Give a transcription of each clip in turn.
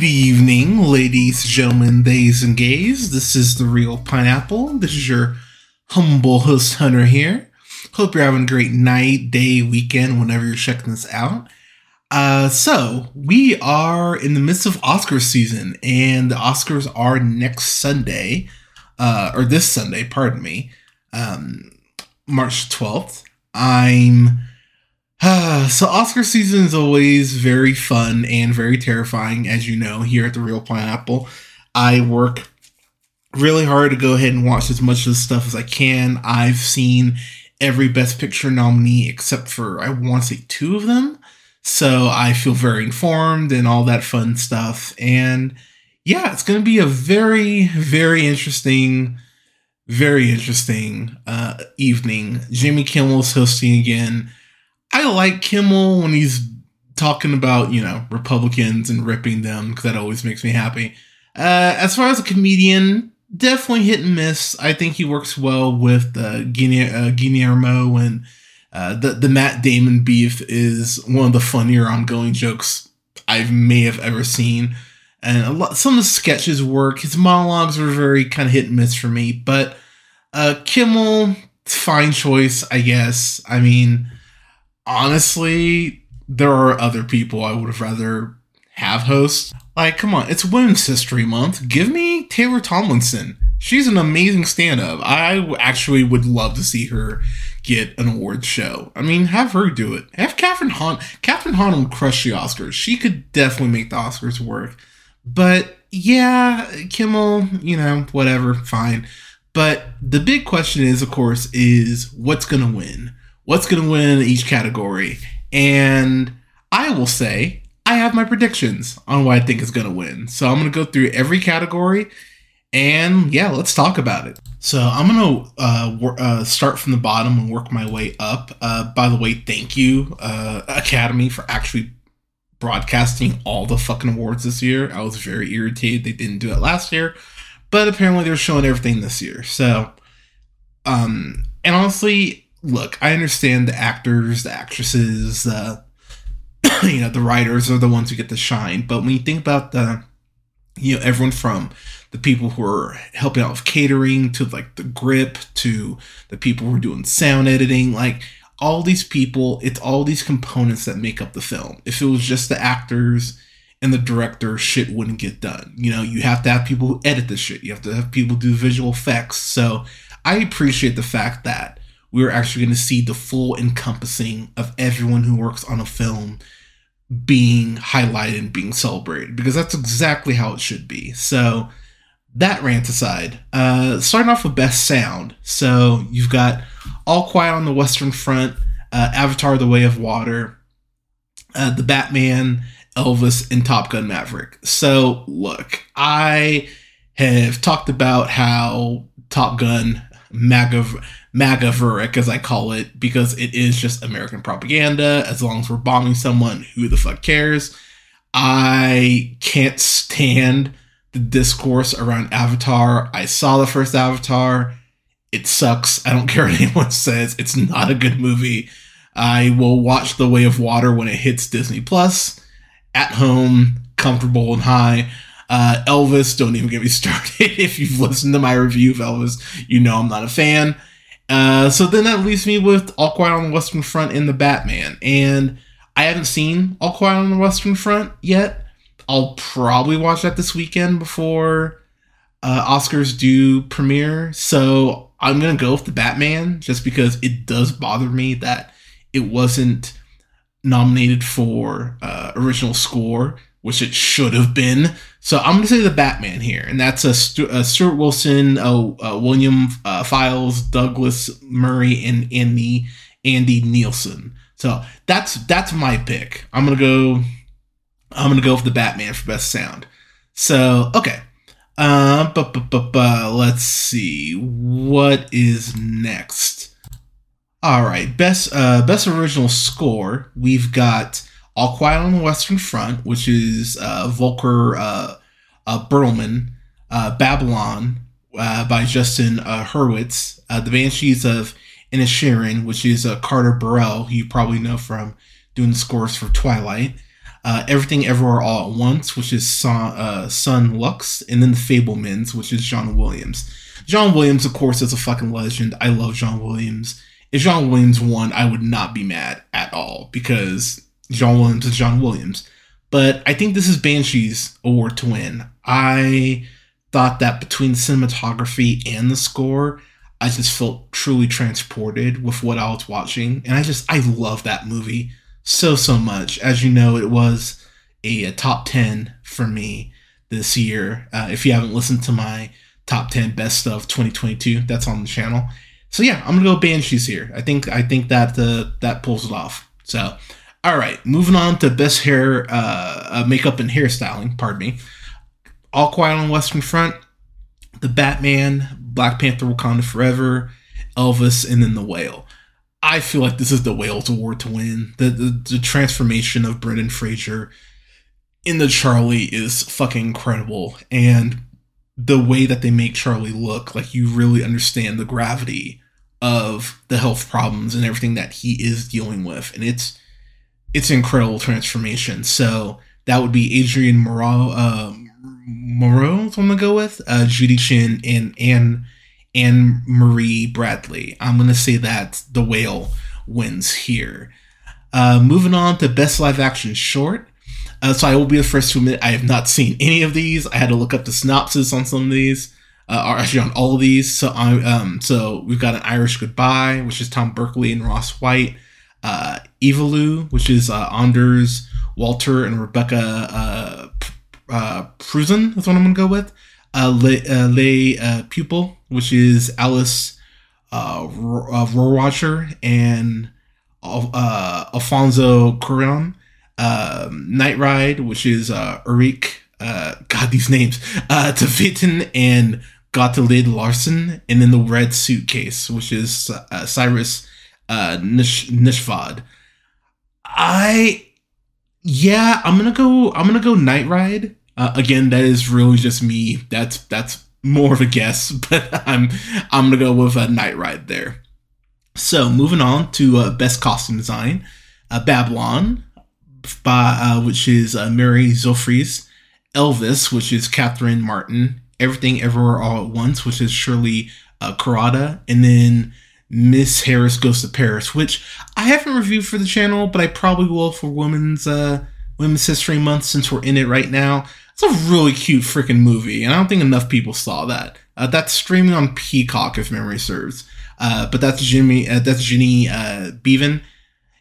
Good evening, ladies, gentlemen, theys, and gays. This is the Reel Pineapple. This is your humble host, Hunter, here. Hope you're having a great night, day, weekend, whenever you're checking this out. Uh, so, we are in the midst of Oscar season, and the Oscars are next Sunday, uh, or this Sunday, pardon me, um, March 12th. I'm so Oscar season is always very fun and very terrifying, as you know, here at the Reel Pineapple. I work really hard to go ahead and watch as much of this stuff as I can. I've seen every Best Picture nominee except for I want to say two of them. So I feel very informed and all that fun stuff. And yeah, it's going to be a very, very interesting, very interesting uh, evening. Jimmy Kimmel's hosting again. I like Kimmel when he's talking about, you know, Republicans and ripping them because that always makes me happy. Uh, as far as a comedian, definitely hit and miss. I think he works well with uh, Guillermo and uh, the the Matt Damon beef is one of the funnier ongoing jokes I may have ever seen. And lot, some of the sketches work. His monologues were very kind of hit and miss for me, but uh, Kimmel, fine choice, I guess. I mean, honestly, there are other people I would have rather have host. Like, come on, it's Women's History Month. Give me Taylor Tomlinson. She's an amazing stand up. I actually would love to see her get an awards show. I mean, have her do it. Have Kathryn Hahn. Kathryn Hahn will crush the Oscars. She could definitely make the Oscars work. But yeah, Kimmel, you know, whatever, fine. But the big question is, of course, is what's going to win? What's going to win each category. And I will say, I have my predictions on what I think is going to win. So I'm going to go through every category and yeah, let's talk about it. So I'm going to uh, wor- uh, start from the bottom and work my way up. Uh, by the way, thank you, uh, Academy, for actually broadcasting all the fucking awards this year. I was very irritated they didn't do it last year, but apparently they're showing everything this year. So, um, and honestly, look, I understand the actors, the actresses, the you know, the writers are the ones who get to shine. But when you think about the you know, everyone from the people who are helping out with catering to like the grip to the people who are doing sound editing, like all these people, it's all these components that make up the film. If it was just the actors and the director, shit wouldn't get done. You know, you have to have people who edit the shit. You have to have people do visual effects. So I appreciate the fact that we're actually going to see the full encompassing of everyone who works on a film being highlighted and being celebrated because that's exactly how it should be. So that rant aside, uh, starting off with best sound. So you've got All Quiet on the Western Front, uh, Avatar: The Way of Water, uh, The Batman, Elvis, and Top Gun Maverick. So look, I have talked about how Top Gun Maverick Magaverick, as I call it, because it is just American propaganda. As long as we're bombing someone, who the fuck cares? I can't stand the discourse around Avatar. I saw the first Avatar. It sucks. I don't care what anyone says. It's not a good movie. I will watch The Way of Water when it hits Disney Plus at home, comfortable and high. Uh, Elvis, don't even get me started. if you've listened to my review of Elvis, you know I'm not a fan. Uh, so then that leaves me with All Quiet on the Western Front and The Batman. And I haven't seen All Quiet on the Western Front yet. I'll probably watch that this weekend before uh, Oscars do premiere. So I'm going to go with The Batman just because it does bother me that it wasn't nominated for uh, original score which it should have been. So I'm going to say the Batman here, and that's a, Stu- a Stuart Wilson, a, William uh, Files, Douglas Murray, and Andy Andy Nielsen. So that's that's my pick. I'm gonna go. I'm gonna go for the Batman for best sound. So okay, uh, bu- bu- bu- bu- let's see what is next. All right, best uh, best original score. We've got All Quiet on the Western Front, which is uh, Volker uh, uh, Bertelmann, uh, Babylon uh, by Justin uh, Hurwitz, The Banshees of Inisherin, which is Carter Burwell, who you probably know from doing the scores for Twilight. Everything Everywhere All at Once, which is Son, Son Lux, and then The Fabelmans, which is John Williams. John Williams, of course, is a fucking legend. I love John Williams. If John Williams won, I would not be mad at all because John Williams is John Williams. But I think this is Banshee's award to win. I thought that between the cinematography and the score, I just felt truly transported with what I was watching. And I just, I love that movie so, so much. As you know, it was a, a top 10 for me this year. Uh, if you haven't listened to my top 10 best of 2022, that's on the channel. So yeah, I'm gonna go Banshees here. I think I think that uh, that pulls it off. So, all right, moving on to best hair, uh, uh, makeup and hairstyling. Pardon me. All Quiet on Western Front, The Batman, Black Panther: Wakanda Forever, Elvis, and then The Whale. I feel like this is the Whale's award to win. The the, the transformation of Brendan Fraser in the Charlie is fucking incredible, and the way that they make Charlie look like you really understand the gravity of the health problems and everything that he is dealing with, and it's it's incredible transformation. So that would be Adrien Morot, uh, Morot, I'm gonna go with, uh, Judy Chin, and Anne Anne Marie Bradley. I'm gonna say that the whale wins here. Uh, moving on to best live action short. Uh, so I will be the first to admit I have not seen any of these. I had to look up the synopsis on some of these, uh, or actually on all of these. So I um so we've got an Irish Goodbye, which is Tom Berkeley and Ross White. Uh, Ivalu, which is uh, Anders Walter and Rebecca uh, uh, Prusen. That's what I'm gonna go with. Uh, Le, uh, Le uh, Pupil, which is Alice uh, uh, and uh, Alfonso Cuarón um, Night Ride, which is uh, Ulrich, uh, God, these names, uh, and Gottlieb Larson, and then the Red Suitcase, which is uh, Cyrus uh, Nish- Nishvad. I, yeah, I'm gonna go. I'm gonna go Night Ride. Uh, again, that is really just me. That's that's more of a guess, but I'm I'm gonna go with a Night Ride there. So moving on to uh, best costume design, uh, Babylon, by uh, which is uh, Mary Zophres, Elvis, which is Catherine Martin, Everything Everywhere All at Once, which is Shirley uh, Kurata, and then Miss Harris Goes to Paris, which I haven't reviewed for the channel, but I probably will for Women's uh, Women's History Month since we're in it right now. It's a really cute freaking movie, and I don't think enough people saw that. Uh, that's streaming on Peacock, if memory serves. Uh, but that's Jimmy. Uh, that's Jenny uh, Beavan,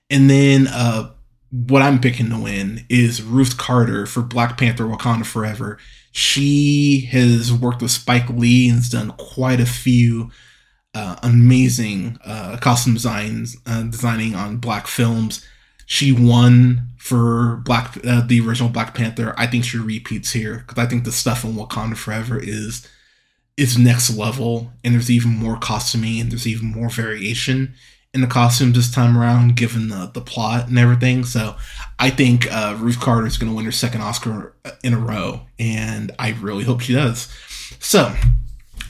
and then uh, what I'm picking to win is Ruth Carter for Black Panther: Wakanda Forever. She has worked with Spike Lee and has done quite a few uh, amazing uh, costume designs, uh, designing on black films. She won for Black uh, the original Black Panther. I think she repeats here because I think the stuff in Wakanda Forever is is next level, and there's even more costuming and there's even more variation in the costumes this time around, given the the plot and everything. So I think uh, Ruth Carter is going to win her second Oscar in a row, and I really hope she does. So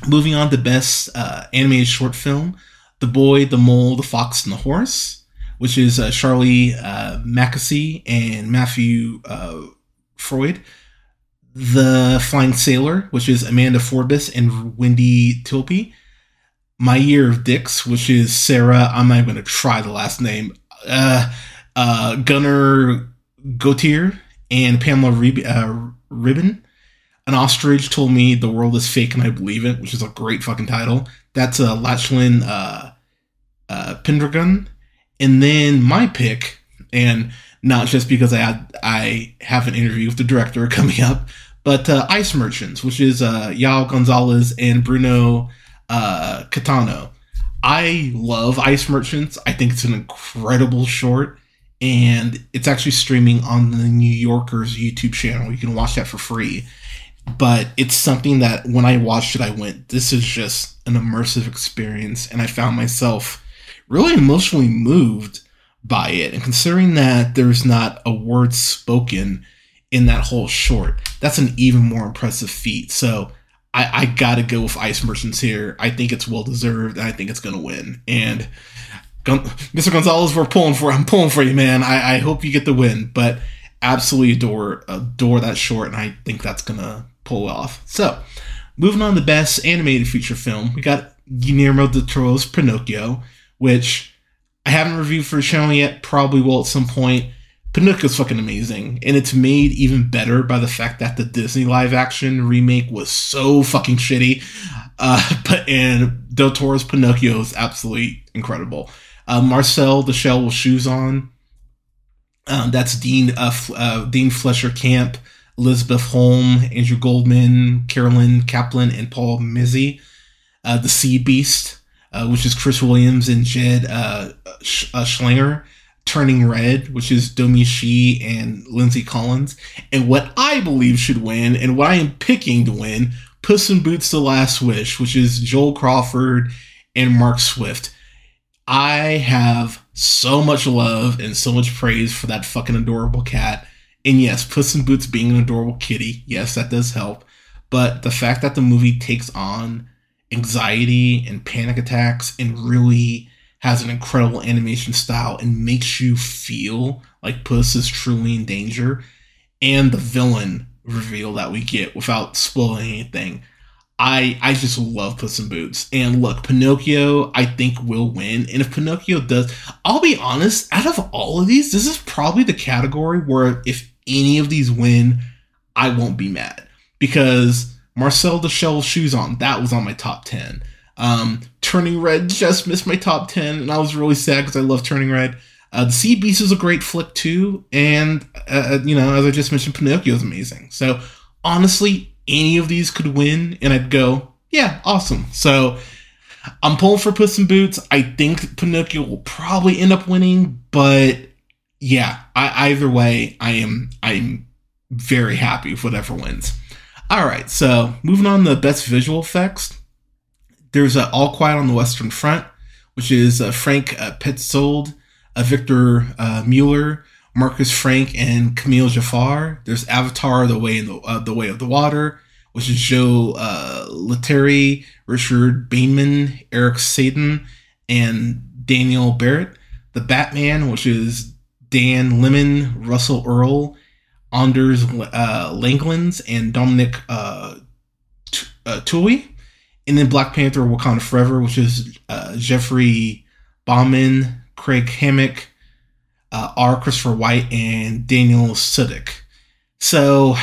moving on to best uh, animated short film, The Boy, the Mole, the Fox, and the Horse, which is uh, Charlie uh, Mackesy and Matthew uh, Freud. The Flying Sailor, which is Amanda Forbes and Wendy Tilby. My Year of Dicks, which is Sarah. I'm not going to try the last name. Uh, uh, Gunnar Gautier and Pamela Rib- uh, Ribon. An ostrich told me the world is fake and I believe it, which is a great fucking title. That's a Lachlan uh, uh, Pendragon. And then my pick, and not just because I had, I have an interview with the director coming up, but uh, Ice Merchants, which is uh, João Gonzalez and Bruno uh, Caetano. I love Ice Merchants. I think it's an incredible short, and it's actually streaming on the New Yorker's YouTube channel. You can watch that for free. But it's something that when I watched it, I went, this is just an immersive experience. And I found myself really emotionally moved by it. And considering that there's not a word spoken in that whole short, that's an even more impressive feat. So I, I gotta go with Ice Merchants here. I think it's well deserved, and I think it's gonna win. And Mr. Gonzalez, we're pulling for. I'm pulling for you, man. I, I hope you get the win, but absolutely adore adore that short, and I think that's gonna pull off. So, moving on to the best animated feature film, we got Guillermo del Toro's Pinocchio, which I haven't reviewed for the channel yet. Probably will at some point. Pinocchio's fucking amazing, and it's made even better by the fact that the Disney live action remake was so fucking shitty. Uh, but and Del Toro's Pinocchio is absolutely incredible. Uh, Marcel the Shell with Shoes On. Um, that's Dean uh, uh, Dean Fleischer Camp, Elizabeth Holm, Andrew Goldman, Carolyn Kaplan, and Paul Mizzi. Uh, the Sea Beast, uh, which is Chris Williams and Jed uh, uh. Turning Red, which is Domee Shi and Lindsay Collins. And what I believe should win, and what I am picking to win, Puss in Boots The Last Wish, which is Joel Crawford and Mark Swift. I have so much love and so much praise for that fucking adorable cat. And yes, Puss in Boots being an adorable kitty, yes, that does help. But the fact that the movie takes on anxiety and panic attacks and really has an incredible animation style and makes you feel like Puss is truly in danger, and the villain reveal that we get without spoiling anything. I I just love Puss in Boots. And look, Pinocchio I think will win. And if Pinocchio does, I'll be honest, out of all of these, this is probably the category where if any of these win, I won't be mad. Because Marcel Shell Shoes On, that was on my top 10. Um, Turning Red just missed my top 10, and I was really sad because I love Turning Red. Uh, the Sea Beast is a great flick too, and uh, you know, as I just mentioned, Pinocchio is amazing. So honestly, any of these could win, and I'd go, yeah, awesome. So I'm pulling for Puss in Boots. I think Pinocchio will probably end up winning, but yeah, I, either way, I am I'm very happy with whatever wins. All right, so moving on to best visual effects. There's All Quiet on the Western Front, which is uh, Frank uh, Petzold, uh, Victor uh, Mueller, Marcus Frank and Camille Jafar. There's Avatar: The Way in the uh, The Way of the Water, which is Joe uh, Letteri, Richard Bateman, Eric Satan, and Daniel Barrett. The Batman, which is Dan Lemmon, Russell Earl, Anders uh, Langlands, and Dominic uh, T- uh, Tuohy. And then Black Panther: Wakanda Forever, which is uh, Jeffrey Bauman, Craig Hammack, uh, R. Christopher White and Daniel Sudick. So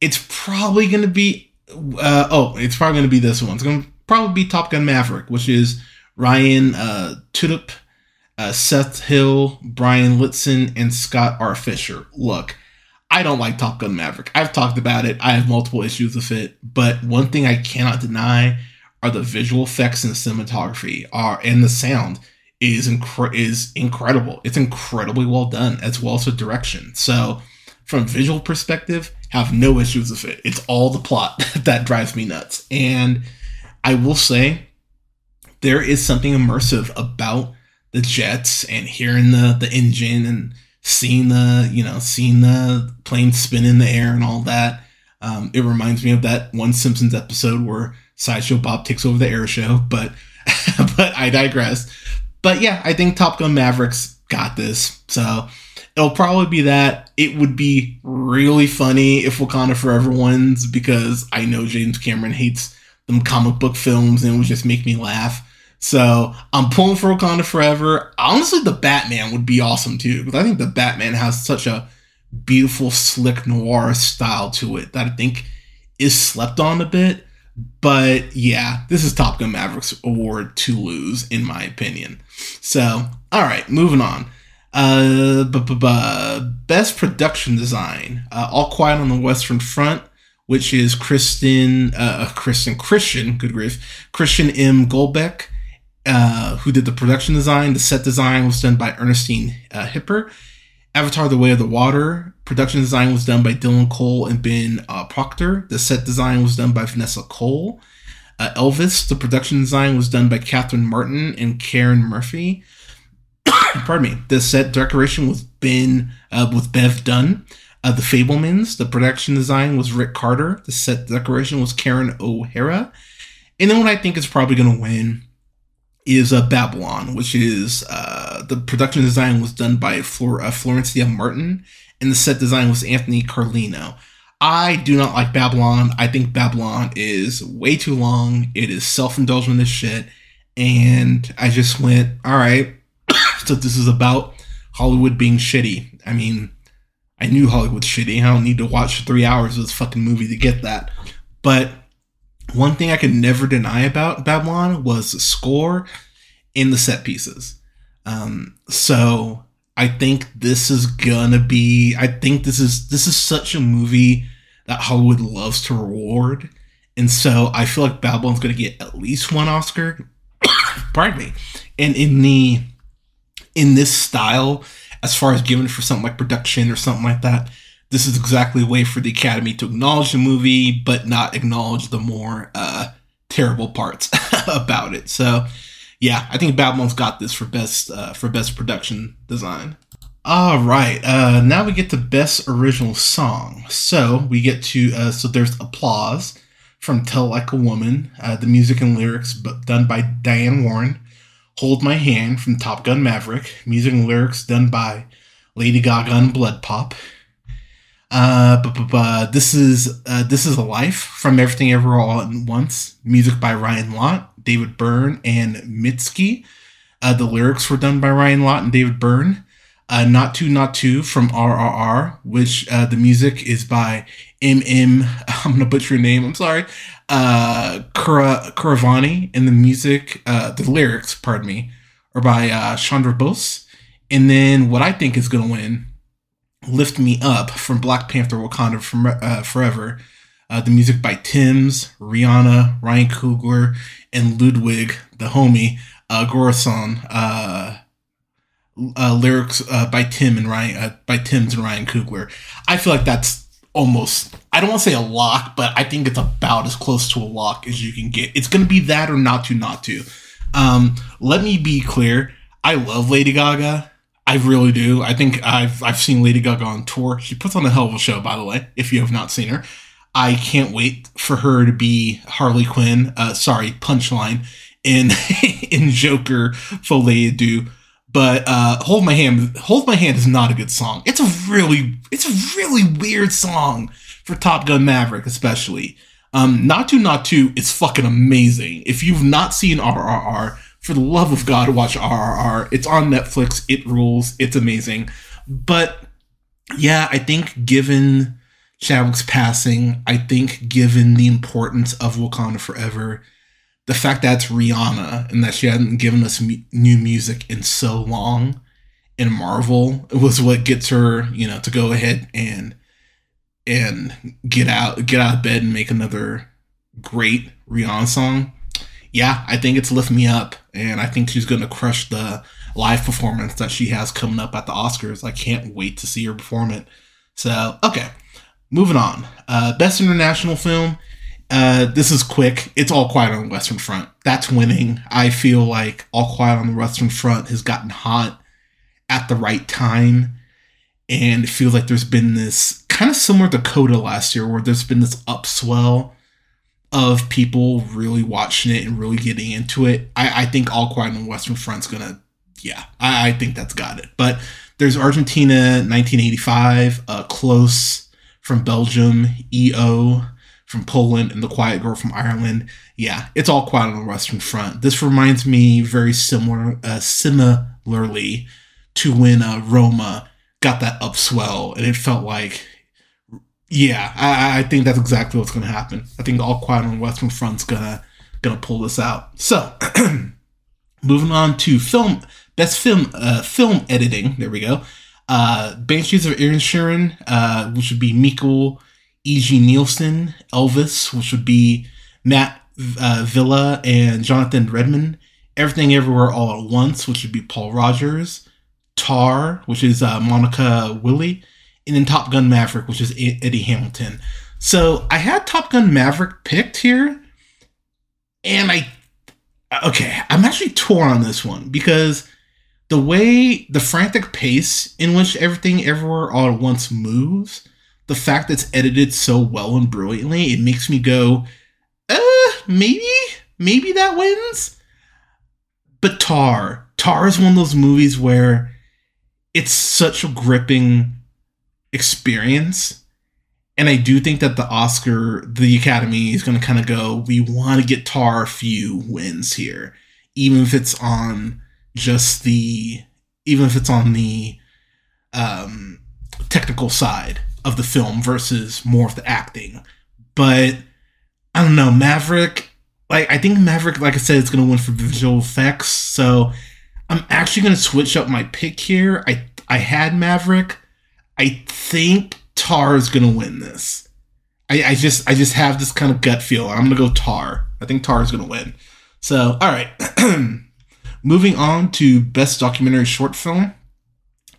it's probably going to be, uh, oh, it's probably going to be this one. It's going to probably be Top Gun Maverick, which is Ryan uh, Tudhope, uh, Seth Hill, Brian Litson, and Scott R. Fisher. Look, I don't like Top Gun Maverick. I've talked about it. I have multiple issues with it, but one thing I cannot deny are the visual effects and cinematography are and the sound is incre- is incredible. It's incredibly well done as well as the direction. So, from visual perspective, have no issues with it. It's all the plot that drives me nuts. And I will say, there is something immersive about the jets and hearing the the engine and seeing the you know seeing the plane spin in the air and all that. Um, it reminds me of that one Simpsons episode where Sideshow Bob takes over the air show, but but I digress. But yeah, I think Top Gun Mavericks got this. So it'll probably be that. It would be really funny if Wakanda Forever wins because I know James Cameron hates them comic book films and it would just make me laugh. So I'm pulling for Wakanda Forever. Honestly, the Batman would be awesome too because I think the Batman has such a beautiful, slick noir style to it that I think is slept on a bit. But yeah, this is Top Gun Mavericks award to lose, in my opinion. So, all right, moving on. Uh, best production design. Uh, All Quiet on the Western Front, which is Kristen, uh, Kristen Christian, good grief, Christian M. Goldbeck, uh, who did the production design. The set design was done by Ernestine uh, Hipper. Avatar: The Way of the Water. Production design was done by Dylan Cole and Ben uh, Proctor. The set design was done by Vanessa Cole. Uh, Elvis. The production design was done by Catherine Martin and Karen Murphy. Pardon me. The set decoration was Ben uh, with Bev Dunn. Uh, the Fabelmans. The production design was Rick Carter. The set decoration was Karen O'Hara. And then what I think is probably going to win is uh, Babylon, which is uh, the production design was done by Flor- uh, Florencia Martin, and the set design was Anthony Carlino. I do not like Babylon. I think Babylon is way too long. It is self indulgent as shit. And I just went, all right, so this is about Hollywood being shitty. I mean, I knew Hollywood's shitty. I don't need to watch three hours of this fucking movie to get that. But one thing I could never deny about Babylon was the score in the set pieces. Um, so I think this is gonna be. I think this is this is such a movie that Hollywood loves to reward, and so I feel like Babylon's gonna get at least one Oscar. Pardon me. And in the in this style, as far as given for something like production or something like that, this is exactly a way for the Academy to acknowledge the movie, but not acknowledge the more uh, terrible parts about it. So, yeah, I think Babylon's got this for best uh, for best production design. All right, uh, now we get to best original song. So we get to uh, so there's applause from "Tell Like a Woman," uh, the music and lyrics done by Diane Warren. "Hold My Hand" from Top Gun Maverick, music and lyrics done by Lady Gaga and BloodPop. Uh, but, but, but this is uh, this is a life from Everything Ever All at Once. Music by Ryan Lott, David Byrne, and Mitski. Uh, the lyrics were done by Ryan Lott and David Byrne. Uh, Naatu Naatu from RRR, which uh, the music is by MM. I'm gonna butcher your name. I'm sorry. Uh, Kura Keeravani, and the music, uh, the lyrics, pardon me, are by uh, Chandra Bose. And then what I think is gonna win Lift Me Up from Black Panther Wakanda from, uh, Forever. Uh, the music by Tems, Rihanna, Ryan Coogler, and Ludwig, the homie, uh. Uh, uh, lyrics uh, by Tim and Ryan, uh, by Tems and Ryan Coogler. I feel like that's almost, I don't want to say a lock, but I think it's about as close to a lock as you can get. It's to be that or not to, not to. Um, let me be clear. I love Lady Gaga. I really do. I think I've I've seen Lady Gaga on tour. She puts on a hell of a show, by the way. If you have not seen her, I can't wait for her to be Harley Quinn. Uh, sorry, Punchline in in Joker Folie Du. But uh, hold my hand. Hold my hand is not a good song. It's a really it's a really weird song for Top Gun Maverick, especially. Um, not to is fucking amazing. If you've not seen RRR for the love of God, watch RRR. It's on Netflix. It rules. It's amazing. But yeah, I think given Chadwick's passing, I think given the importance of Wakanda Forever, the fact that it's Rihanna and that she hadn't given us new music in so long in Marvel was what gets her, you know, to go ahead and and get out get out of bed and make another great Rihanna song yeah, I think it's Lift Me Up, and I think she's going to crush the live performance that she has coming up at the Oscars. I can't wait to see her perform it. So, okay, moving on. Uh, Best International Film. Uh, this is quick. It's All Quiet on the Western Front. That's winning. I feel like All Quiet on the Western Front has gotten hot at the right time. And it feels like there's been this kind of similar to Coda last year, where there's been this upswell of people really watching it and really getting into it. I, I think All Quiet on the Western Front's gonna, yeah, I, I think that's got it. But there's Argentina 1985, uh, Close from Belgium, EO from Poland, and The Quiet Girl from Ireland. Yeah, it's All Quiet on the Western Front. This reminds me very similar, uh, similarly to when uh, Roma got that upswell, and it felt like yeah, I, I think that's exactly what's going to happen. I think All Quiet on the Western Front's gonna gonna pull this out. So, moving on to film best film uh, film editing. There we go. Uh, Banshees of Inisherin, uh, which would be Michael E.G. Nielsen, Elvis, which would be Matt uh, Villa and Jonathan Redmond. Everything Everywhere All at Once, which would be Paul Rogers. Tar, which is uh, Monica Willie, and then Top Gun Maverick, which is Eddie Hamilton. So I had Top Gun Maverick picked here, and I okay, I'm actually torn on this one because the way the frantic pace in which everything everywhere all at once moves, the fact that it's edited so well and brilliantly, it makes me go, uh, maybe, maybe that wins. But Tar, Tar is one of those movies where it's such a gripping experience. And I do think that the Oscar, the Academy is going to kind of go, we want to get Tar a few wins here, even if it's on just the, even if it's on the um, technical side of the film versus more of the acting. But I don't know, Maverick, like, I think Maverick, like I said, is going to win for visual effects. So I'm actually going to switch up my pick here. I, I had Maverick. I think Tar is gonna win this. I, I just I just have this kind of gut feel. I'm gonna go Tar. I think Tar is gonna win. So all right, moving on to best documentary short film.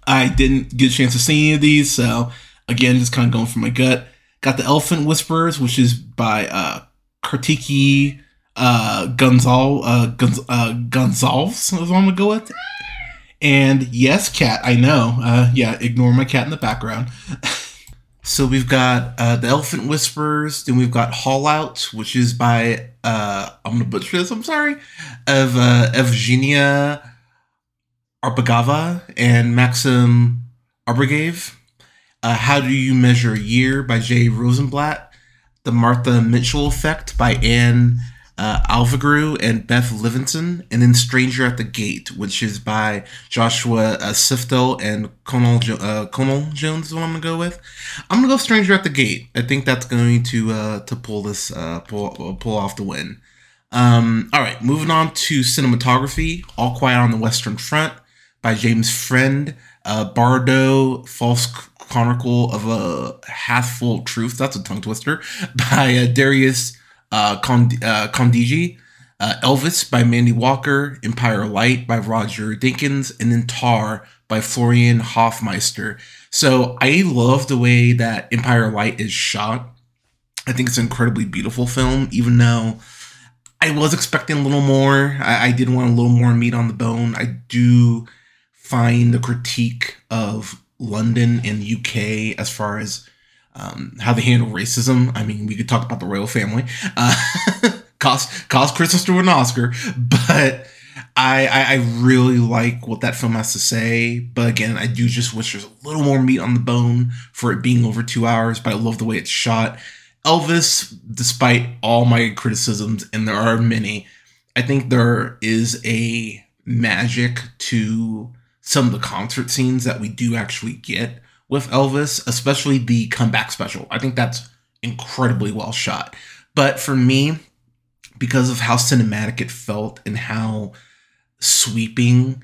I didn't get a chance to see any of these, so again, just kind of going from my gut. Got the Elephant Whisperers, which is by uh, Kartiki uh, Gonzal uh, Gonz- uh, Gonzalves. I'm gonna go with. And yes, cat, I know. Uh, yeah, ignore my cat in the background. so we've got uh, The Elephant Whispers, then we've got Haul Out, which is by, uh, I'm to butcher this, I'm sorry, of uh, Evgenia Arbogava and Maxim Arbogave. Uh, How Do You Measure a Year by Jay Rosenblatt. The Martha Mitchell Effect by Anne uh, Alvagru and Beth Livingston, and then Stranger at the Gate, which is by Joshua uh, Sifto and Conal, jo- uh, Conal Jones. Is what I'm gonna go with. I'm gonna go Stranger at the Gate. I think that's going to uh, to pull this uh, pull uh, pull off the win. Um, all right, moving on to cinematography. All Quiet on the Western Front by James Friend. Uh, Bardo, False Chronicle of a Half-Full Truth. That's a tongue twister. By Darius uh, Kond- uh, uh, Elvis by Mandy Walker, Empire Light by Roger Deakins, and then Tar by Florian Hoffmeister. So I love the way that Empire Light is shot. I think it's an incredibly beautiful film, even though I was expecting a little more. I, I did want a little more meat on the bone. I do find the critique of London and UK as far as um, how they handle racism. I mean, we could talk about the royal family, uh, cost cost Kristen Stewart an Oscar, but I, I, I really like what that film has to say. But again, I do just wish there's a little more meat on the bone for it being over two hours. But I love the way it's shot. Elvis, despite all my criticisms, and there are many, I think there is a magic to some of the concert scenes that we do actually get with Elvis, especially the comeback special. I think that's incredibly well shot. But for me, because of how cinematic it felt and how sweeping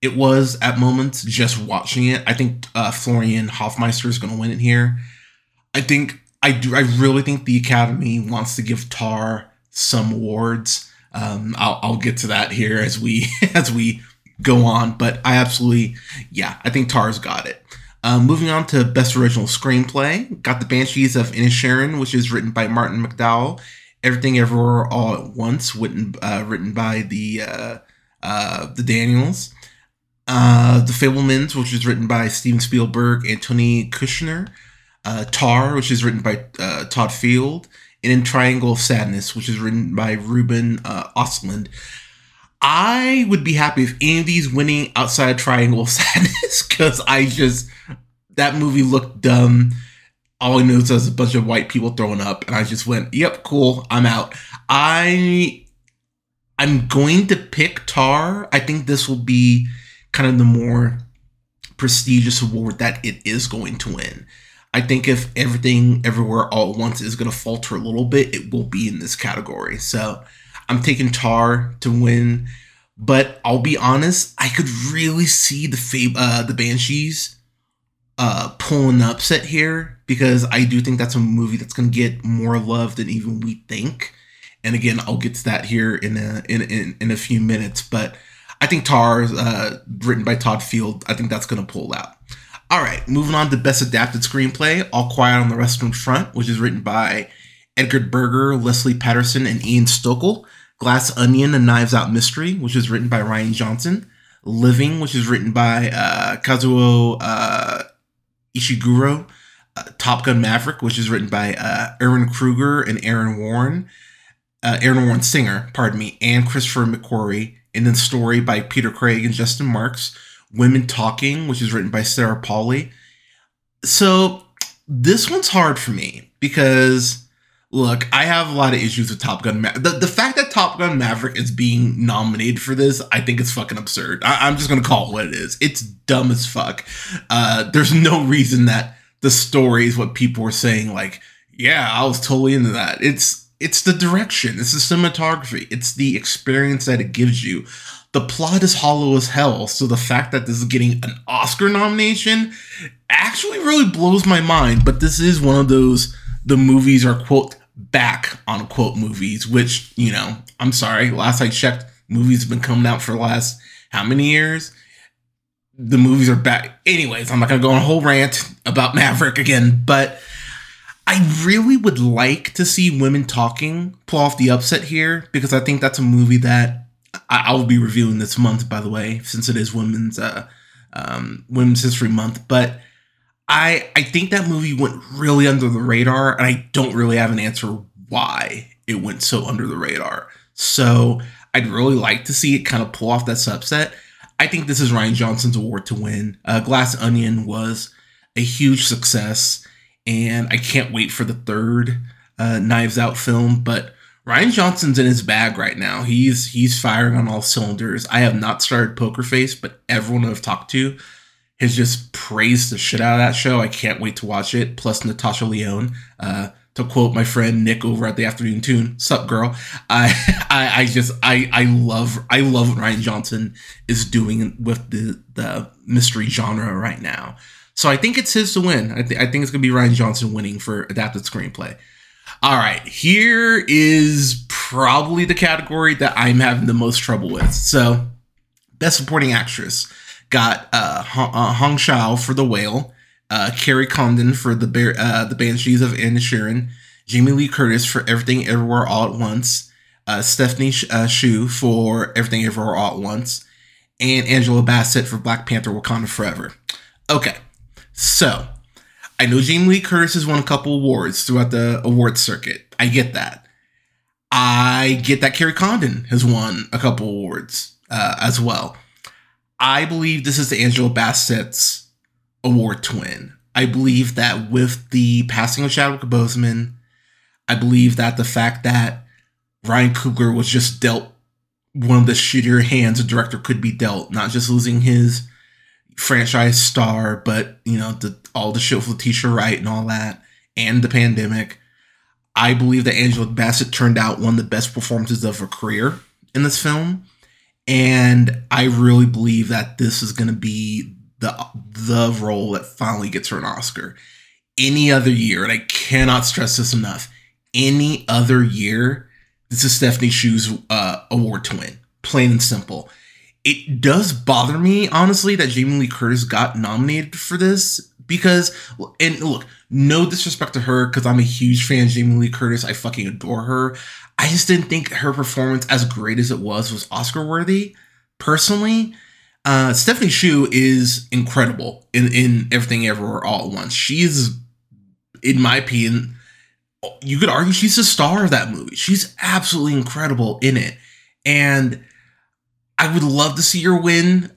it was at moments just watching it, I think uh, Florian Hoffmeister is going to win it here. I think I do. I really think the Academy wants to give Tar some awards. Um, I'll, I'll get to that here as we as we go on, but I absolutely, yeah, I think Tar's got it. Um, moving on to Best Original Screenplay, got The Banshees of Inisherin, which is written by Martin McDonagh. Everything Everywhere All at Once, written, uh, written by the uh, uh, the Daniels. Uh, the Fabelmans, which is written by Steven Spielberg and Tony Kushner. Uh, Tar, which is written by uh, Todd Field. And then Triangle of Sadness, which is written by Ruben uh, Ostlund. I would be happy if these winning outside Triangle of Sadness because I just that movie looked dumb. All I noticed was a bunch of white people throwing up, and I just went, "Yep, cool, I'm out." I I'm going to pick Tar. I think this will be kind of the more prestigious award that it is going to win. I think if everything everywhere all at once is going to falter a little bit, it will be in this category. So I'm taking Tar to win, but I'll be honest, I could really see the Fab- uh, the Banshees uh, pulling the upset here because I do think that's a movie that's going to get more love than even we think. And again, I'll get to that here in a in, in, in a few minutes, but I think Tar, uh, written by Todd Field, I think that's going to pull out. All right, moving on to Best Adapted Screenplay, All Quiet on the Western Front, which is written by Edgar Berger, Leslie Patterson, and Ian Stokell. Glass Onion, and Knives Out Mystery, which is written by Rian Johnson. Living, which is written by uh, Kazuo uh, Ishiguro. Uh, Top Gun Maverick, which is written by uh, Ehren Kruger and Aaron Warren. Uh, Aaron Warren Singer, pardon me, and Christopher McQuarrie. And then Story by Peter Craig and Justin Marks. Women Talking, which is written by Sarah Polley. So this one's hard for me because look, I have a lot of issues with Top Gun. Ma- the, the fact that Top Gun Maverick is being nominated for this, I think it's fucking absurd. I, am just gonna call it what it is. It's dumb as fuck. Uh, there's no reason that the story is what people were saying. Like, yeah, I was totally into that. It's it's the direction. It's the cinematography. It's the experience that it gives you. The plot is hollow as hell. So the fact that this is getting an Oscar nomination actually really blows my mind. But this is one of those the movies are quote back on quote movies, which, you know, I'm sorry, last I checked, movies have been coming out for the last how many years? The movies are back. Anyways, I'm not gonna go on a whole rant about Maverick again, but I really would like to see women talking pull off the upset here because I think that's a movie that I, will be reviewing this month, by the way, since it is Women's uh, um, Women's History Month. But I I think that movie went really under the radar, and I don't really have an answer why it went so under the radar. So I'd really like to see it kind of pull off that subset. I think this is Rian Johnson's award to win. Uh, Glass Onion was a huge success, and I can't wait for the third uh, Knives Out film. But Rian Johnson's in his bag right now. He's he's firing on all cylinders. I have not started Poker Face, but everyone I've talked to has just praised the shit out of that show. I can't wait to watch it. Plus Natasha Lyonne. Uh, to quote my friend Nick over at the Afternoon Tune, "Sup, girl." I, I, I just, I, I love, I love what Rian Johnson is doing with the the mystery genre right now. So I think it's his to win. I, th- I think it's gonna be Rian Johnson winning for adapted screenplay. All right, here is probably the category that I'm having the most trouble with. So, best supporting actress got uh, uh, Hong Chau for The Whale, uh, Kerry Condon for the Bear, uh, the Banshees of Inisherin, Jamie Lee Curtis for Everything Everywhere All at Once, uh, Stephanie uh, Hsu for Everything Everywhere All at Once, and Angela Bassett for Black Panther: Wakanda Forever. Okay, so I know Jamie Lee Curtis has won a couple awards throughout the awards circuit. I get that. I get that Kerry Condon has won a couple awards uh, as well. I believe this is the Angela Bassett's award twin. I believe that with the passing of Chadwick Boseman, I believe that the fact that Ryan Coogler was just dealt one of the shittier hands a director could be dealt, not just losing his franchise star, but you know, the all the shit with Letitia Wright and all that, and the pandemic. I believe that Angela Bassett turned out one of the best performances of her career in this film. And I really believe that this is going to be the the role that finally gets her an Oscar. Any other year, and I cannot stress this enough, any other year, this is Stephanie Hsu's uh, award to win. Plain and simple. It does bother me, honestly, that Jamie Lee Curtis got nominated for this because, and look, no disrespect to her, because I'm a huge fan of Jamie Lee Curtis. I fucking adore her. I just didn't think her performance, as great as it was, was Oscar worthy. Personally, uh, Stephanie Hsu is incredible in in everything everywhere all at once. She is, in my opinion, you could argue she's the star of that movie. She's absolutely incredible in it, and I would love to see her win.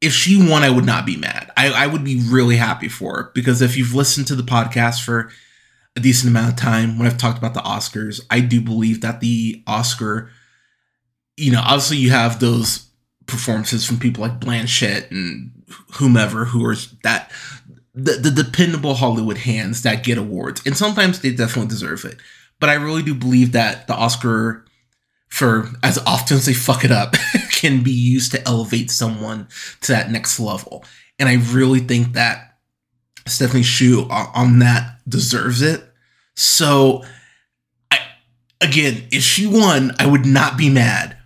If she won, I would not be mad. I, I would be really happy for her because if you've listened to the podcast for a decent amount of time when I've talked about the Oscars. I do believe that the Oscar, you know, obviously you have those performances from people like Blanchett and whomever who are that the, the dependable Hollywood hands that get awards. And sometimes they definitely deserve it. But I really do believe that the Oscar for as often as they fuck it up can be used to elevate someone to that next level. And I really think that Stephanie Hsu on that deserves it. So, I again, if she won, I would not be mad.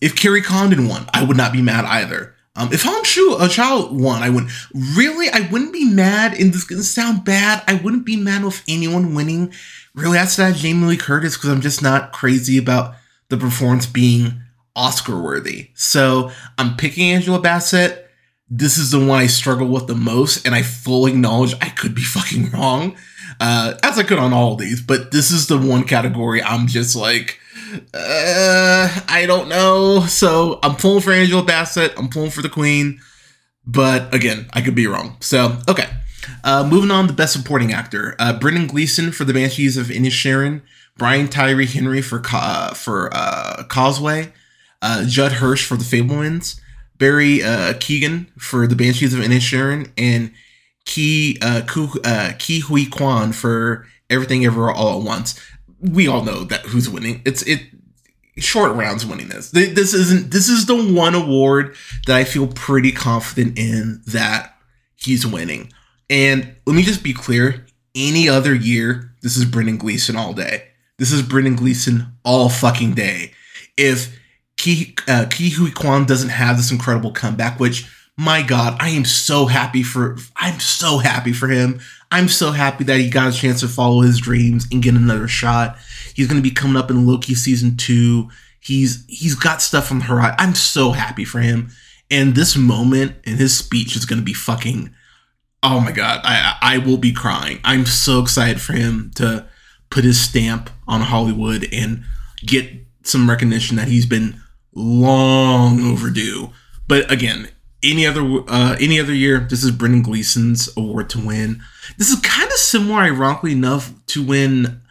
If Kerry Condon won, I would not be mad either. Um, if Hong Chau a child won, I wouldn't. Really, I wouldn't be mad. And this is gonna sound bad. I wouldn't be mad with anyone winning. Really, that's not Jamie Lee Curtis because I'm just not crazy about the performance being Oscar worthy. So I'm picking Angela Bassett. This is the one I struggle with the most, and I fully acknowledge I could be fucking wrong, uh, as I could on all these. But this is the one category I'm just like, uh, I don't know. So I'm pulling for Angela Bassett. I'm pulling for the Queen, but again, I could be wrong. So okay. Uh, moving on, the best supporting actor: uh, Brendan Gleeson for The Banshees of Inisherin, Brian Tyree Henry for uh, for Causeway, uh, Judd Hirsch for The Fabelmans, Barry uh, Keoghan for The Banshees of Inisherin, and Ki uh, Ku, uh, Ke Huy Quan for Everything Ever All at Once. We all know that who's winning. It's it short rounds winning this. This isn't. This is the one award that I feel pretty confident in that he's winning. And let me just be clear: any other year, this is Brendan Gleeson all day. This is Brendan Gleeson all fucking day. If Ki, uh, Ke Huy Quan doesn't have this incredible comeback, which my God, I am so happy for. I'm so happy for him. I'm so happy that he got a chance to follow his dreams and get another shot. He's going to be coming up in Loki season two. He's he's got stuff on the horizon. I'm so happy for him. And this moment in his speech is going to be fucking. Oh my God, I I will be crying. I'm so excited for him to put his stamp on Hollywood and get some recognition that he's been long overdue. But again, any other uh, any other year, this is Brendan Gleeson's award to win. This is kind of similar, ironically enough, to when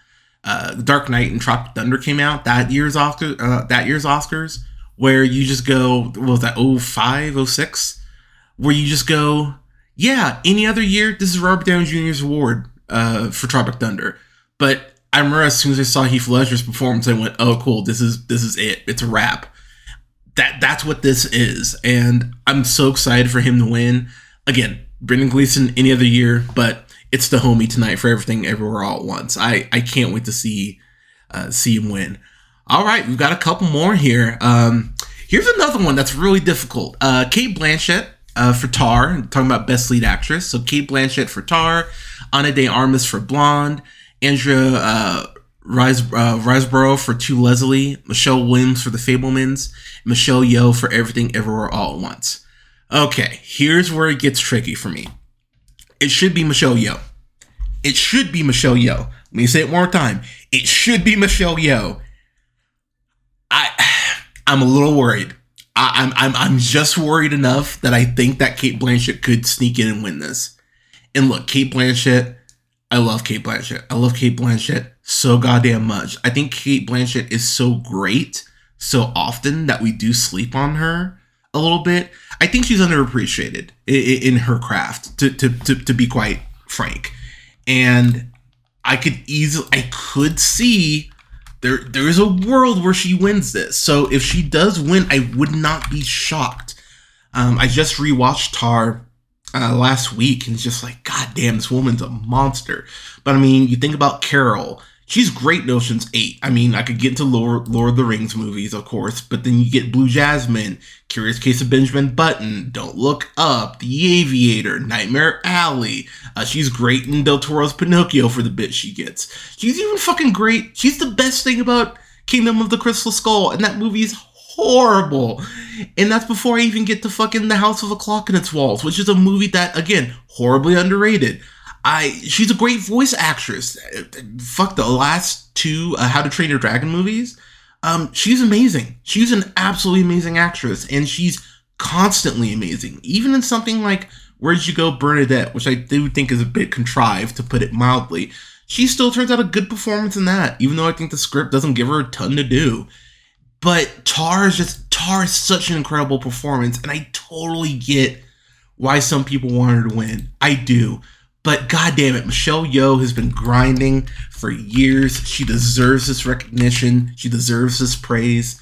uh, Dark Knight and Tropic Thunder came out that year's Oscar uh, that year's Oscars, where you just go, what was that 05, 06? where you just go, yeah, any other year, this is Robert Downey Jr.'s award uh, for Tropic Thunder. But I remember as soon as I saw Heath Ledger's performance, I went, oh, cool, this is this is it. It's a wrap that that's what this is, and I'm so excited for him to win. Again, Brendan Gleeson any other year, but it's the homie tonight for everything everywhere all at once. I I can't wait to see uh, see him win. All right, we've got a couple more here. Um, here's another one that's really difficult. Uh, Cate Blanchett uh, for Tar, talking about best lead actress. So Cate Blanchett for Tar, Ana de Armas for Blonde, Andrea uh, Rise, uh, Riseborough for To Leslie, Michelle Williams for The Fabelmans, Michelle Yeoh for Everything Everywhere All at Once. Okay, here's where it gets tricky for me. It should be Michelle Yeoh. It should be Michelle Yeoh. Let me say it one more time. It should be Michelle Yeoh. I, I'm a little worried. I, I'm, I'm, I'm just worried enough that I think that Cate Blanchett could sneak in and win this. And look, Cate Blanchett, I love Cate Blanchett. I love Cate Blanchett so goddamn much. I think Cate Blanchett is so great so often that we do sleep on her a little bit. I think she's underappreciated in, in her craft, to, to, to, to be quite frank. And I could easily, I could see there there is a world where she wins this. So if she does win, I would not be shocked. Um, I just rewatched Tar uh, last week and it's just like, God damn, this woman's a monster. But I mean, you think about Carol, she's great in Ocean's Eight. I mean, I could get into Lord, Lord of the Rings movies, of course, but then you get Blue Jasmine, Curious Case of Benjamin Button, Don't Look Up, The Aviator, Nightmare Alley. Uh, she's great in Del Toro's Pinocchio for the bit she gets. She's even fucking great. She's the best thing about Kingdom of the Crystal Skull, and that movie is horrible. And that's before I even get to fucking The House of a Clock in Its Walls, which is a movie that, again, horribly underrated. I she's a great voice actress. Fuck the last two uh, How to Train Your Dragon movies. Um, she's amazing. She's an absolutely amazing actress, and she's constantly amazing. Even in something like Where'd You Go, Bernadette, which I do think is a bit contrived to put it mildly. She still turns out a good performance in that, even though I think the script doesn't give her a ton to do. But Tar is just Tar is such an incredible performance, and I totally get why some people want her to win. I do. But god damn it, Michelle Yeoh has been grinding for years. She deserves this recognition. She deserves this praise.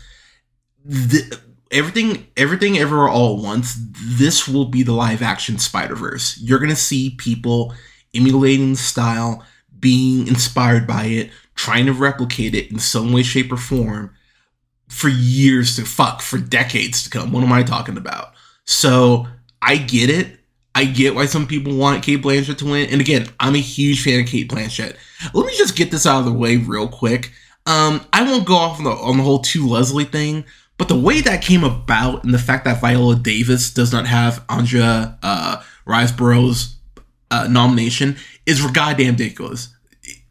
The, everything, everything, ever, all at once. This will be the live action Spider Verse. You're gonna see people emulating the style, being inspired by it, trying to replicate it in some way, shape, or form. for years to fuck for decades to come. What am I talking about? So I get it. I get why some people want Cate Blanchett to win. And again, I'm a huge fan of Cate Blanchett. Let me just get this out of the way real quick. Um, I won't go off on the, on the whole To Leslie thing, but the way that came about and the fact that Viola Davis does not have Andrea uh, Riseborough's uh, nomination is goddamn ridiculous.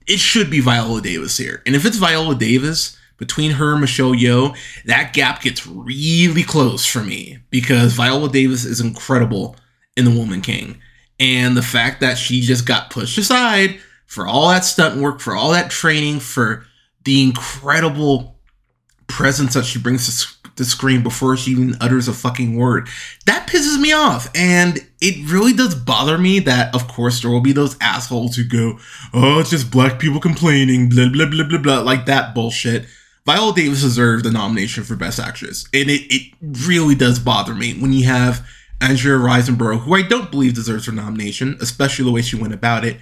It should be Viola Davis here. And if it's Viola Davis, between her and Michelle Yeoh, that gap gets really close for me because Viola Davis is incredible in The Woman King. And the fact that she just got pushed aside for all that stunt work, for all that training, for the incredible presence that she brings to the screen before she even utters a fucking word. That pisses me off. And it really does bother me that, of course, there will be those assholes who go, oh, it's just black people complaining, blah, blah, blah, blah, blah, like that bullshit. Viola Davis deserved the nomination for Best Actress. And it, it really does bother me when you have Andrea Riseborough, who I don't believe deserves her nomination, especially the way she went about it.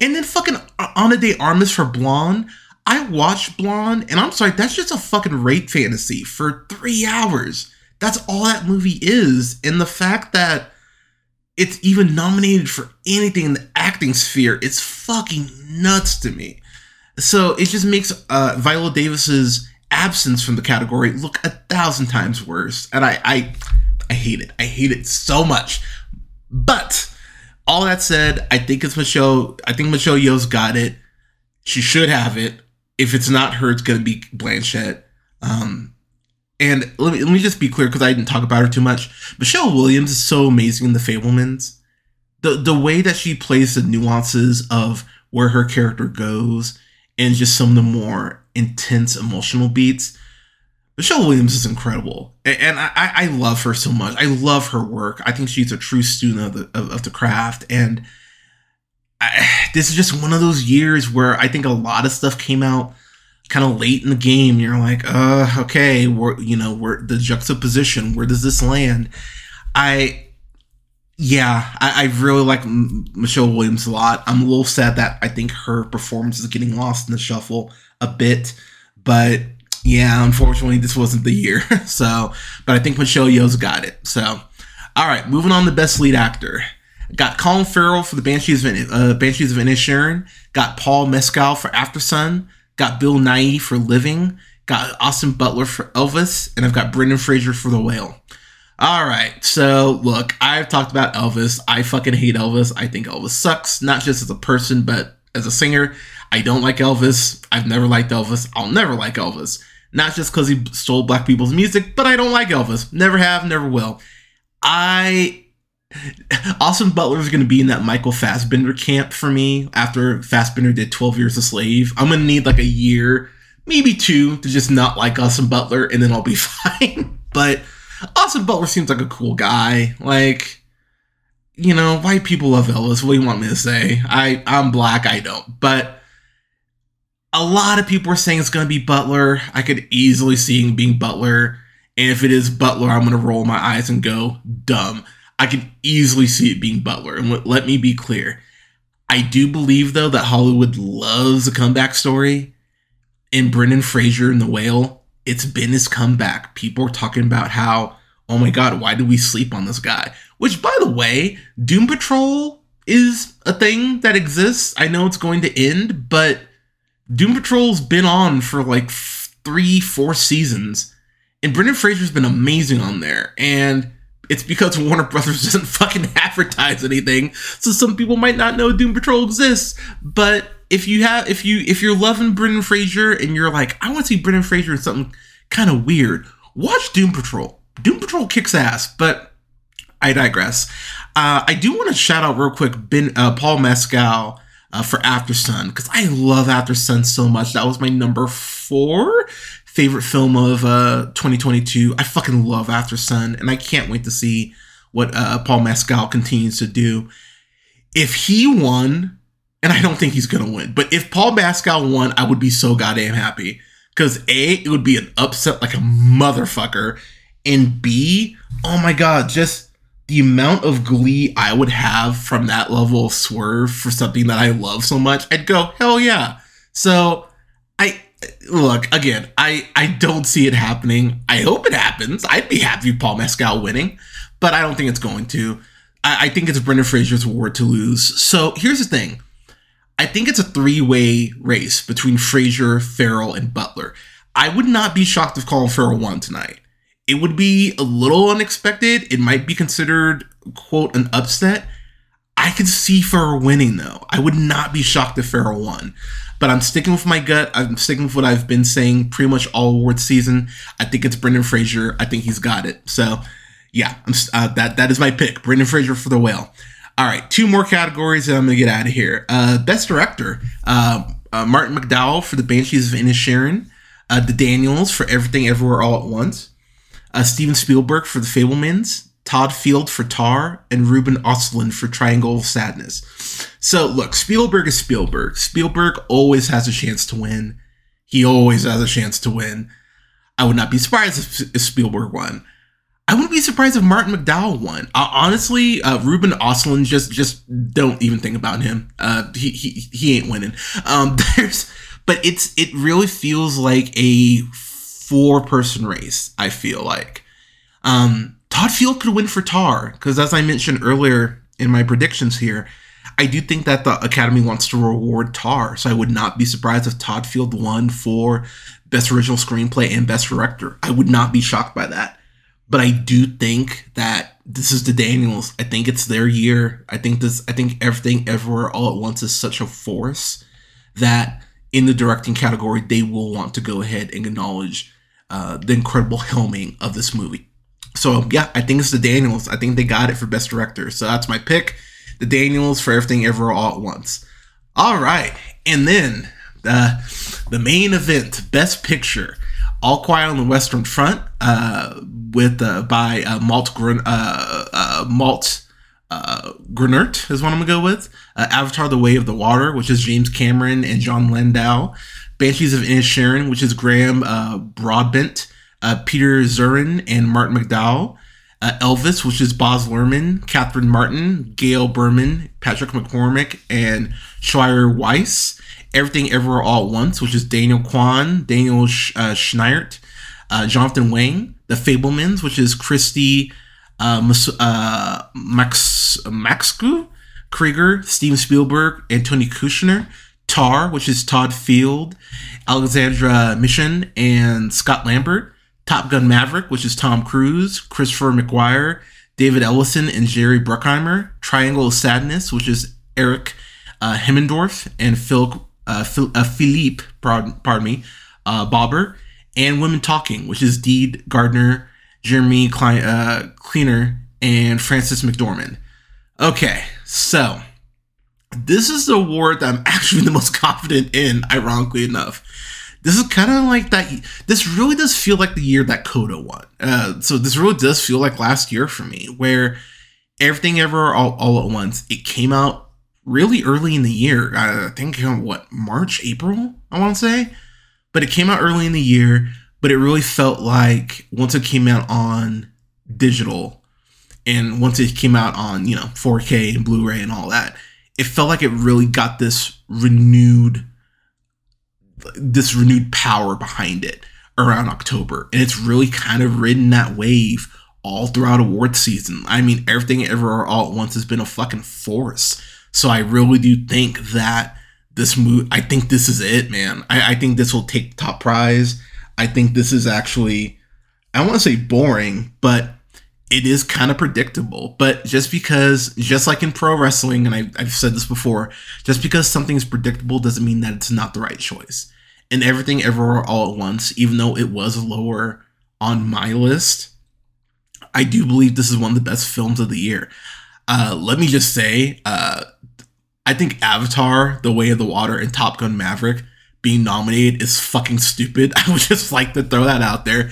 And then fucking Ana de Armas for Blonde. I watched Blonde, and I'm sorry, that's just a fucking rape fantasy for three hours. That's all that movie is. And the fact that it's even nominated for anything in the acting sphere, it's fucking nuts to me. So it just makes uh, Viola Davis's absence from the category look a thousand times worse. And I, I, I hate it. I hate it so much. But all that said, I think it's Michelle. I think Michelle Yeoh's got it. She should have it if it's not her, it's gonna be Blanchett. Um, and let me let me just be clear because I didn't talk about her too much. Michelle Williams is so amazing in The Fabelmans. The the way that she plays the nuances of where her character goes and just some of the more intense emotional beats. Michelle Williams is incredible, and, and I, I love her so much. I love her work. I think she's a true student of the of, of the craft, and I, this is just one of those years where I think a lot of stuff came out kind of late in the game. You're like, uh, okay, we're you know, we're the juxtaposition. Where does this land? I, yeah, I, I really like M- Michelle Williams a lot. I'm a little sad that I think her performance is getting lost in the shuffle a bit, but yeah, unfortunately, this wasn't the year. so, but I think Michelle Yeoh's got it. So, all right, moving on to best lead actor. Got Colin Farrell for the Banshees of, uh, Banshees of Inisherin. Got Paul Mescal for Aftersun. Got Bill Nighy for Living. Got Austin Butler for Elvis. And I've got Brendan Fraser for The Whale. All right. So, look, I've talked about Elvis. I fucking hate Elvis. I think Elvis sucks, not just as a person, but as a singer. I don't like Elvis. I've never liked Elvis. I'll never like Elvis. Not just because he stole black people's music, but I don't like Elvis. Never have, never will. I Austin Butler is going to be in that Michael Fassbender camp for me after Fassbender did 12 Years a Slave. I'm going to need like a year, maybe two, to just not like Austin Butler, and then I'll be fine. but Austin Butler seems like a cool guy. Like, you know, white people love Elvis. What do you want me to say? I, I'm black, I don't. But a lot of people are saying it's going to be Butler. I could easily see him being Butler. And if it is Butler, I'm going to roll my eyes and go, dumb. I can easily see it being Butler. And let me be clear. I do believe though that Hollywood loves a comeback story. And Brendan Fraser and The Whale, it's been his comeback. People are talking about how, oh my god, why did we sleep on this guy? Which, by the way, Doom Patrol is a thing that exists. I know it's going to end, but Doom Patrol's been on for like three, four seasons, and Brendan Fraser's been amazing on there. And it's because Warner Brothers doesn't fucking advertise anything. So some people might not know Doom Patrol exists. But if you have if you if you're loving Brendan Fraser and you're like, I want to see Brendan Fraser in something kind of weird, watch Doom Patrol. Doom Patrol kicks ass, but I digress. Uh, I do want to shout out real quick Ben uh, Paul Mescal uh, for Aftersun because I love Aftersun so much. That was my number four favorite film of uh, 2022. I fucking love Aftersun, and I can't wait to see what uh, Paul Mescal continues to do. If he won, and I don't think he's gonna win, but if Paul Mescal won, I would be so goddamn happy. Because A, it would be an upset like a motherfucker, and B, oh my god, just the amount of glee I would have from that level of swerve for something that I love so much, I'd go, hell yeah. So I look again. I I don't see it happening. I hope it happens. I'd be happy with Paul Mescal winning, but I don't think it's going to. I, I think it's Brendan Fraser's award to lose. So here's the thing. I think it's a three way race between Fraser, Farrell, and Butler. I would not be shocked if Colin Farrell won tonight. It would be a little unexpected. It might be considered, quote, an upset. I could see Farrell winning though. I would not be shocked if Farrell won. But I'm sticking with my gut. I'm sticking with what I've been saying pretty much all award season. I think it's Brendan Fraser. I think he's got it. So, yeah, uh, that that is my pick. Brendan Fraser for the whale. All right, two more categories, and I'm gonna get out of here. Uh, Best Director: uh, uh Martin McDonagh for The Banshees of Inisherin, uh, The Daniels for Everything Everywhere All at Once, uh, Steven Spielberg for The Fabelmans, Todd Field for Tar, and Ruben Östlund for Triangle of Sadness. So, look, Spielberg is Spielberg. Spielberg always has a chance to win. He always has a chance to win. I would not be surprised if, if Spielberg won. I wouldn't be surprised if Martin McDonagh won. Uh, honestly, uh, Ruben Östlund just just don't even think about him. Uh, he he he ain't winning. Um, there's, but it's it really feels like a four person race. I feel like. Um, Todd Field could win for Tar because, as I mentioned earlier in my predictions here, I do think that the Academy wants to reward Tar. So I would not be surprised if Todd Field won for Best Original Screenplay and Best Director. I would not be shocked by that. But I do think that this is the Daniels. I think it's their year. I think this. I think everything, everywhere, all at once is such a force that in the directing category they will want to go ahead and acknowledge uh, the incredible helming of this movie. So yeah, I think it's the Daniels. I think they got it for best director. So that's my pick. The Daniels for everything ever all at once. All right, and then the the main event, best picture, All Quiet on the Western Front, uh, with uh, by uh, Malt Grun, uh, uh, Malt uh, Grunert is what I'm gonna go with. Uh, Avatar: The Way of the Water, which is James Cameron and Jon Landau. Banshees of Inisherin, which is Graham uh, Broadbent uh, Peter Zurin and Martin McDonagh. Uh, Elvis, which is Baz Luhrmann, Catherine Martin, Gail Berman, Patrick McCormick, and Shire Weiss. Everything Everywhere All at Once, which is Daniel Kwan, Daniel Sch- uh, uh, Jonathan Wang. The Fabelmans, which is Kristie uh, Mas- uh, Max Maxku, Krieger, Steven Spielberg, and Tony Kushner. Tar, which is Todd Field, Alexandra Milchan, and Scott Lambert. Top Gun Maverick, which is Tom Cruise, Christopher McQuarrie, David Ellison, and Jerry Bruckheimer. Triangle of Sadness, which is Eric uh, Hemmendorff and Phil, uh, Phil uh, Philippe, pardon, me, uh, Bober. And Women Talking, which is Dede Gardner, Jeremy uh, Kleiner, and Frances McDormand. Okay, so this is the award that I'm actually the most confident in, ironically enough. This is kind of like that. This really does feel like the year that Coda won. Uh, so this really does feel like last year for me, where everything ever all, all at once. It came out really early in the year. I think what March, April, I want to say, but it came out early in the year. But it really felt like once it came out on digital, and once it came out on you know 4K and Blu-ray and all that, it felt like it really got this renewed this renewed power behind it around October. And it's really kind of ridden that wave all throughout award season. I mean, everything ever all at once has been a fucking force. So I really do think that this move I think this is it, man. I, I think this will take top prize. I think this is actually I want to say boring, but it is kind of predictable. But just because, just like in pro wrestling, and I, I've said this before, just because something is predictable doesn't mean that it's not the right choice. And everything everywhere all at once, even though it was lower on my list, I do believe this is one of the best films of the year. Uh, let me just say, uh, I think Avatar, The Way of the Water, and Top Gun Maverick being nominated is fucking stupid. I would just like to throw that out there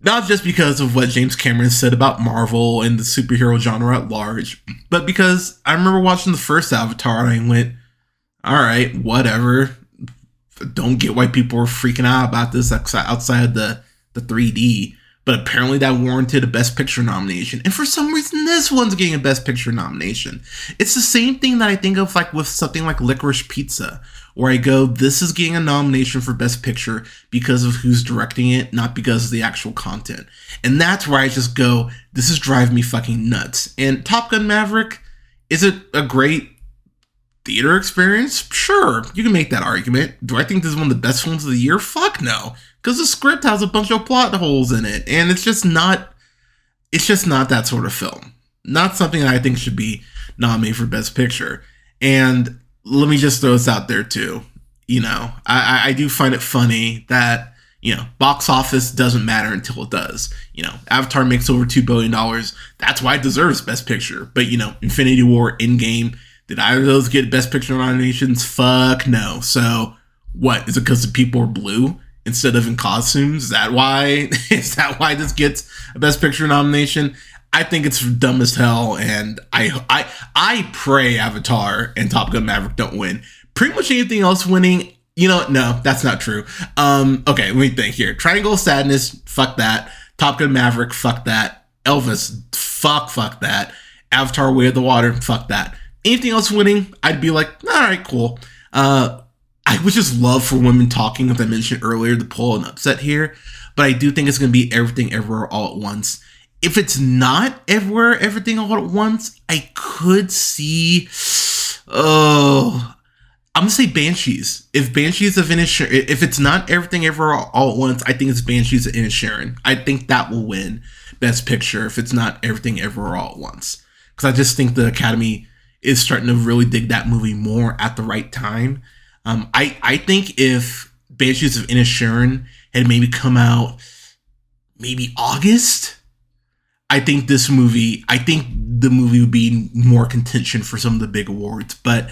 not just because of what James Cameron said about Marvel and the superhero genre at large, but because I remember watching the first Avatar and I went, all right, whatever. Don't get why people were freaking out about this outside the, the 3D. But apparently that warranted a Best Picture nomination. And for some reason, this one's getting a Best Picture nomination. It's the same thing that I think of like with something like Licorice Pizza, where I go, this is getting a nomination for Best Picture because of who's directing it, not because of the actual content. And that's where I just go, this is driving me fucking nuts. And Top Gun Maverick, is it a great theater experience? Sure, you can make that argument. Do I think this is one of the best films of the year? Fuck no. Because the script has a bunch of plot holes in it, and it's just not it's just not that sort of film. Not something that I think should be nominated for Best Picture. And let me just throw this out there too. You know, I, I do find it funny that, you know, box office doesn't matter until it does. You know, Avatar makes over $2 billion. That's why it deserves Best Picture. But, you know, Infinity War, Endgame, did either of those get Best Picture nominations? Fuck no. So, what? Is it because the people are blue instead of in costumes? Is that why? is that why this gets a Best Picture nomination? I think it's dumb as hell, and I I I pray Avatar and Top Gun Maverick don't win. Pretty much anything else winning, you know, no, that's not true. Um, okay, let me think here. Triangle Sadness, fuck that. Top Gun Maverick, fuck that. Elvis, fuck, fuck that. Avatar Way of the Water, fuck that. Anything else winning, I'd be like, all right, cool. Uh, I would just love for women talking, as I mentioned earlier, to pull an upset here. But I do think it's going to be everything everywhere all at once if it's not everywhere, everything all at once, I could see. Oh, I'm gonna say Banshees. If Banshees of Inisherin, if it's not everything everywhere all at once, I think it's Banshees of Inisherin. I think that will win Best Picture if it's not everything everywhere all at once. Because I just think the Academy is starting to really dig that movie more at the right time. Um, I I think if Banshees of Inisherin had maybe come out maybe August I think this movie, I think the movie would be more contention for some of the big awards, but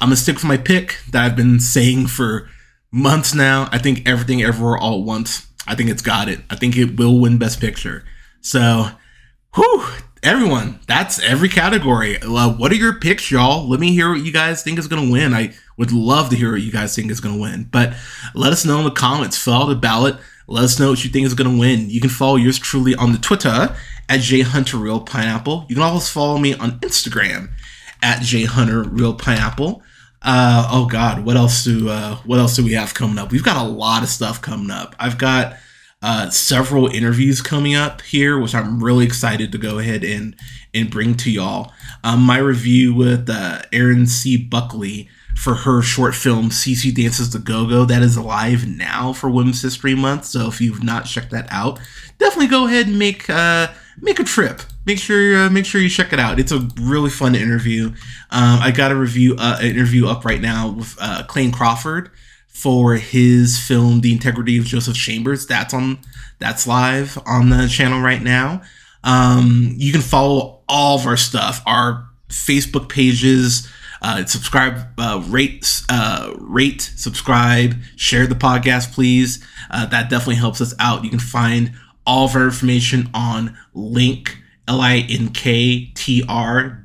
I'm gonna stick with my pick that I've been saying for months now. I think everything everywhere all at once. I think it's got it. I think it will win Best Picture. So, whew, everyone, that's every category. Uh, what are your picks, y'all? Let me hear what you guys think is gonna win. I would love to hear what you guys think is gonna win. But let us know in the comments. Fill out the ballot. Let us know what you think is gonna win. You can follow yours truly on the Twitter at J Hunter Reel Pineapple. You can always follow me on Instagram at J Hunter Reel Pineapple. Uh, oh God, what else do uh, what else do we have coming up? We've got a lot of stuff coming up. I've got uh, several interviews coming up here, which I'm really excited to go ahead and and bring to y'all. Um, my review with uh, Erin C. Buckley for her short film CC Dances the Go Go that is live now for Women's History Month. So if you've not checked that out, definitely go ahead and make uh, make a trip. Make sure uh, make sure you check it out. It's a really fun interview. Um, I got a review uh, interview up right now with uh, Clayne Crawford for his film The Integrity of Joseph Chambers. That's on that's live on the channel right now. Um, you can follow all of our stuff, our Facebook pages. Uh, subscribe, uh, rate, uh, rate, subscribe, share the podcast, please. Uh, that definitely helps us out. You can find all of our information on link l-i-n-k-t-r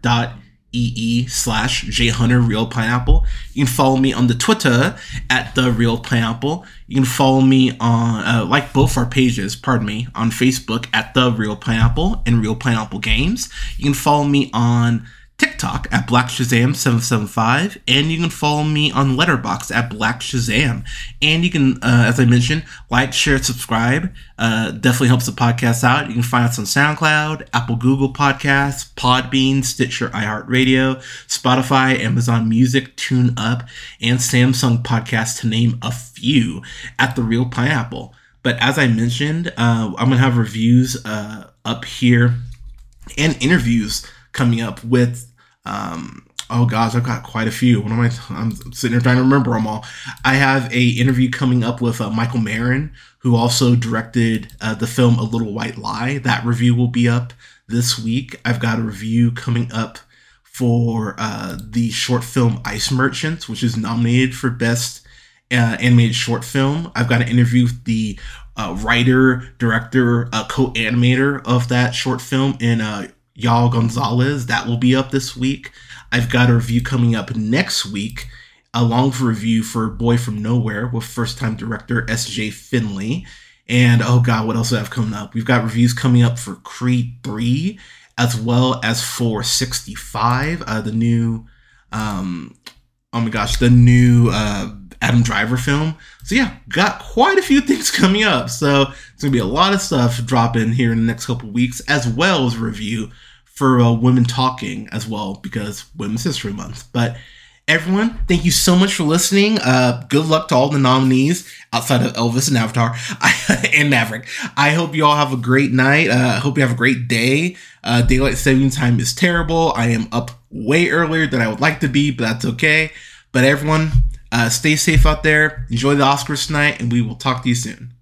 dot e slash j hunter reel pineapple you can follow me on the twitter at the reel pineapple you can follow me on uh, like both our pages pardon me on facebook at the reel pineapple and reel pineapple games you can follow me on TikTok at Black Shazam775, and you can follow me on Letterboxd at Black Shazam. And you can, uh, as I mentioned, like, share, subscribe. Uh, definitely helps the podcast out. You can find us on SoundCloud, Apple, Google Podcasts, Podbean, Stitcher, iHeartRadio, Spotify, Amazon Music, TuneUp, and Samsung Podcasts, to name a few, at The Reel Pineapple. But as I mentioned, uh, I'm going to have reviews uh, up here and interviews coming up with um, oh gosh, I've got quite a few. What am I? I'm sitting here trying to remember them all. I have a interview coming up with uh, Michael Marin, who also directed uh, the film A Little White Lie. That review will be up this week. I've got a review coming up for uh, the short film Ice Merchants, which is nominated for best uh, animated short film. I've got an interview with the uh, writer, director, uh, co-animator of that short film in João Gonzalez. That will be up this week. I've got a review coming up next week, a long review for Boy from Nowhere with first time director S.J. Finley. And oh god, what else do I have coming up? We've got reviews coming up for Creed 3 as well as for 65, uh, the new um, oh my gosh, the new uh, Adam Driver film. So yeah, got quite a few things coming up. So it's gonna be a lot of stuff dropping here in the next couple weeks, as well as review for uh, Women Talking as well because Women's History Month. But everyone, thank you so much for listening. Uh, good luck to all the nominees outside of Elvis and Avatar and Maverick. I hope you all have a great night. Uh, I hope you have a great day. Uh, daylight saving time is terrible. I am up way earlier than I would like to be, but that's okay. But everyone, uh, stay safe out there. Enjoy the Oscars tonight, and we will talk to you soon.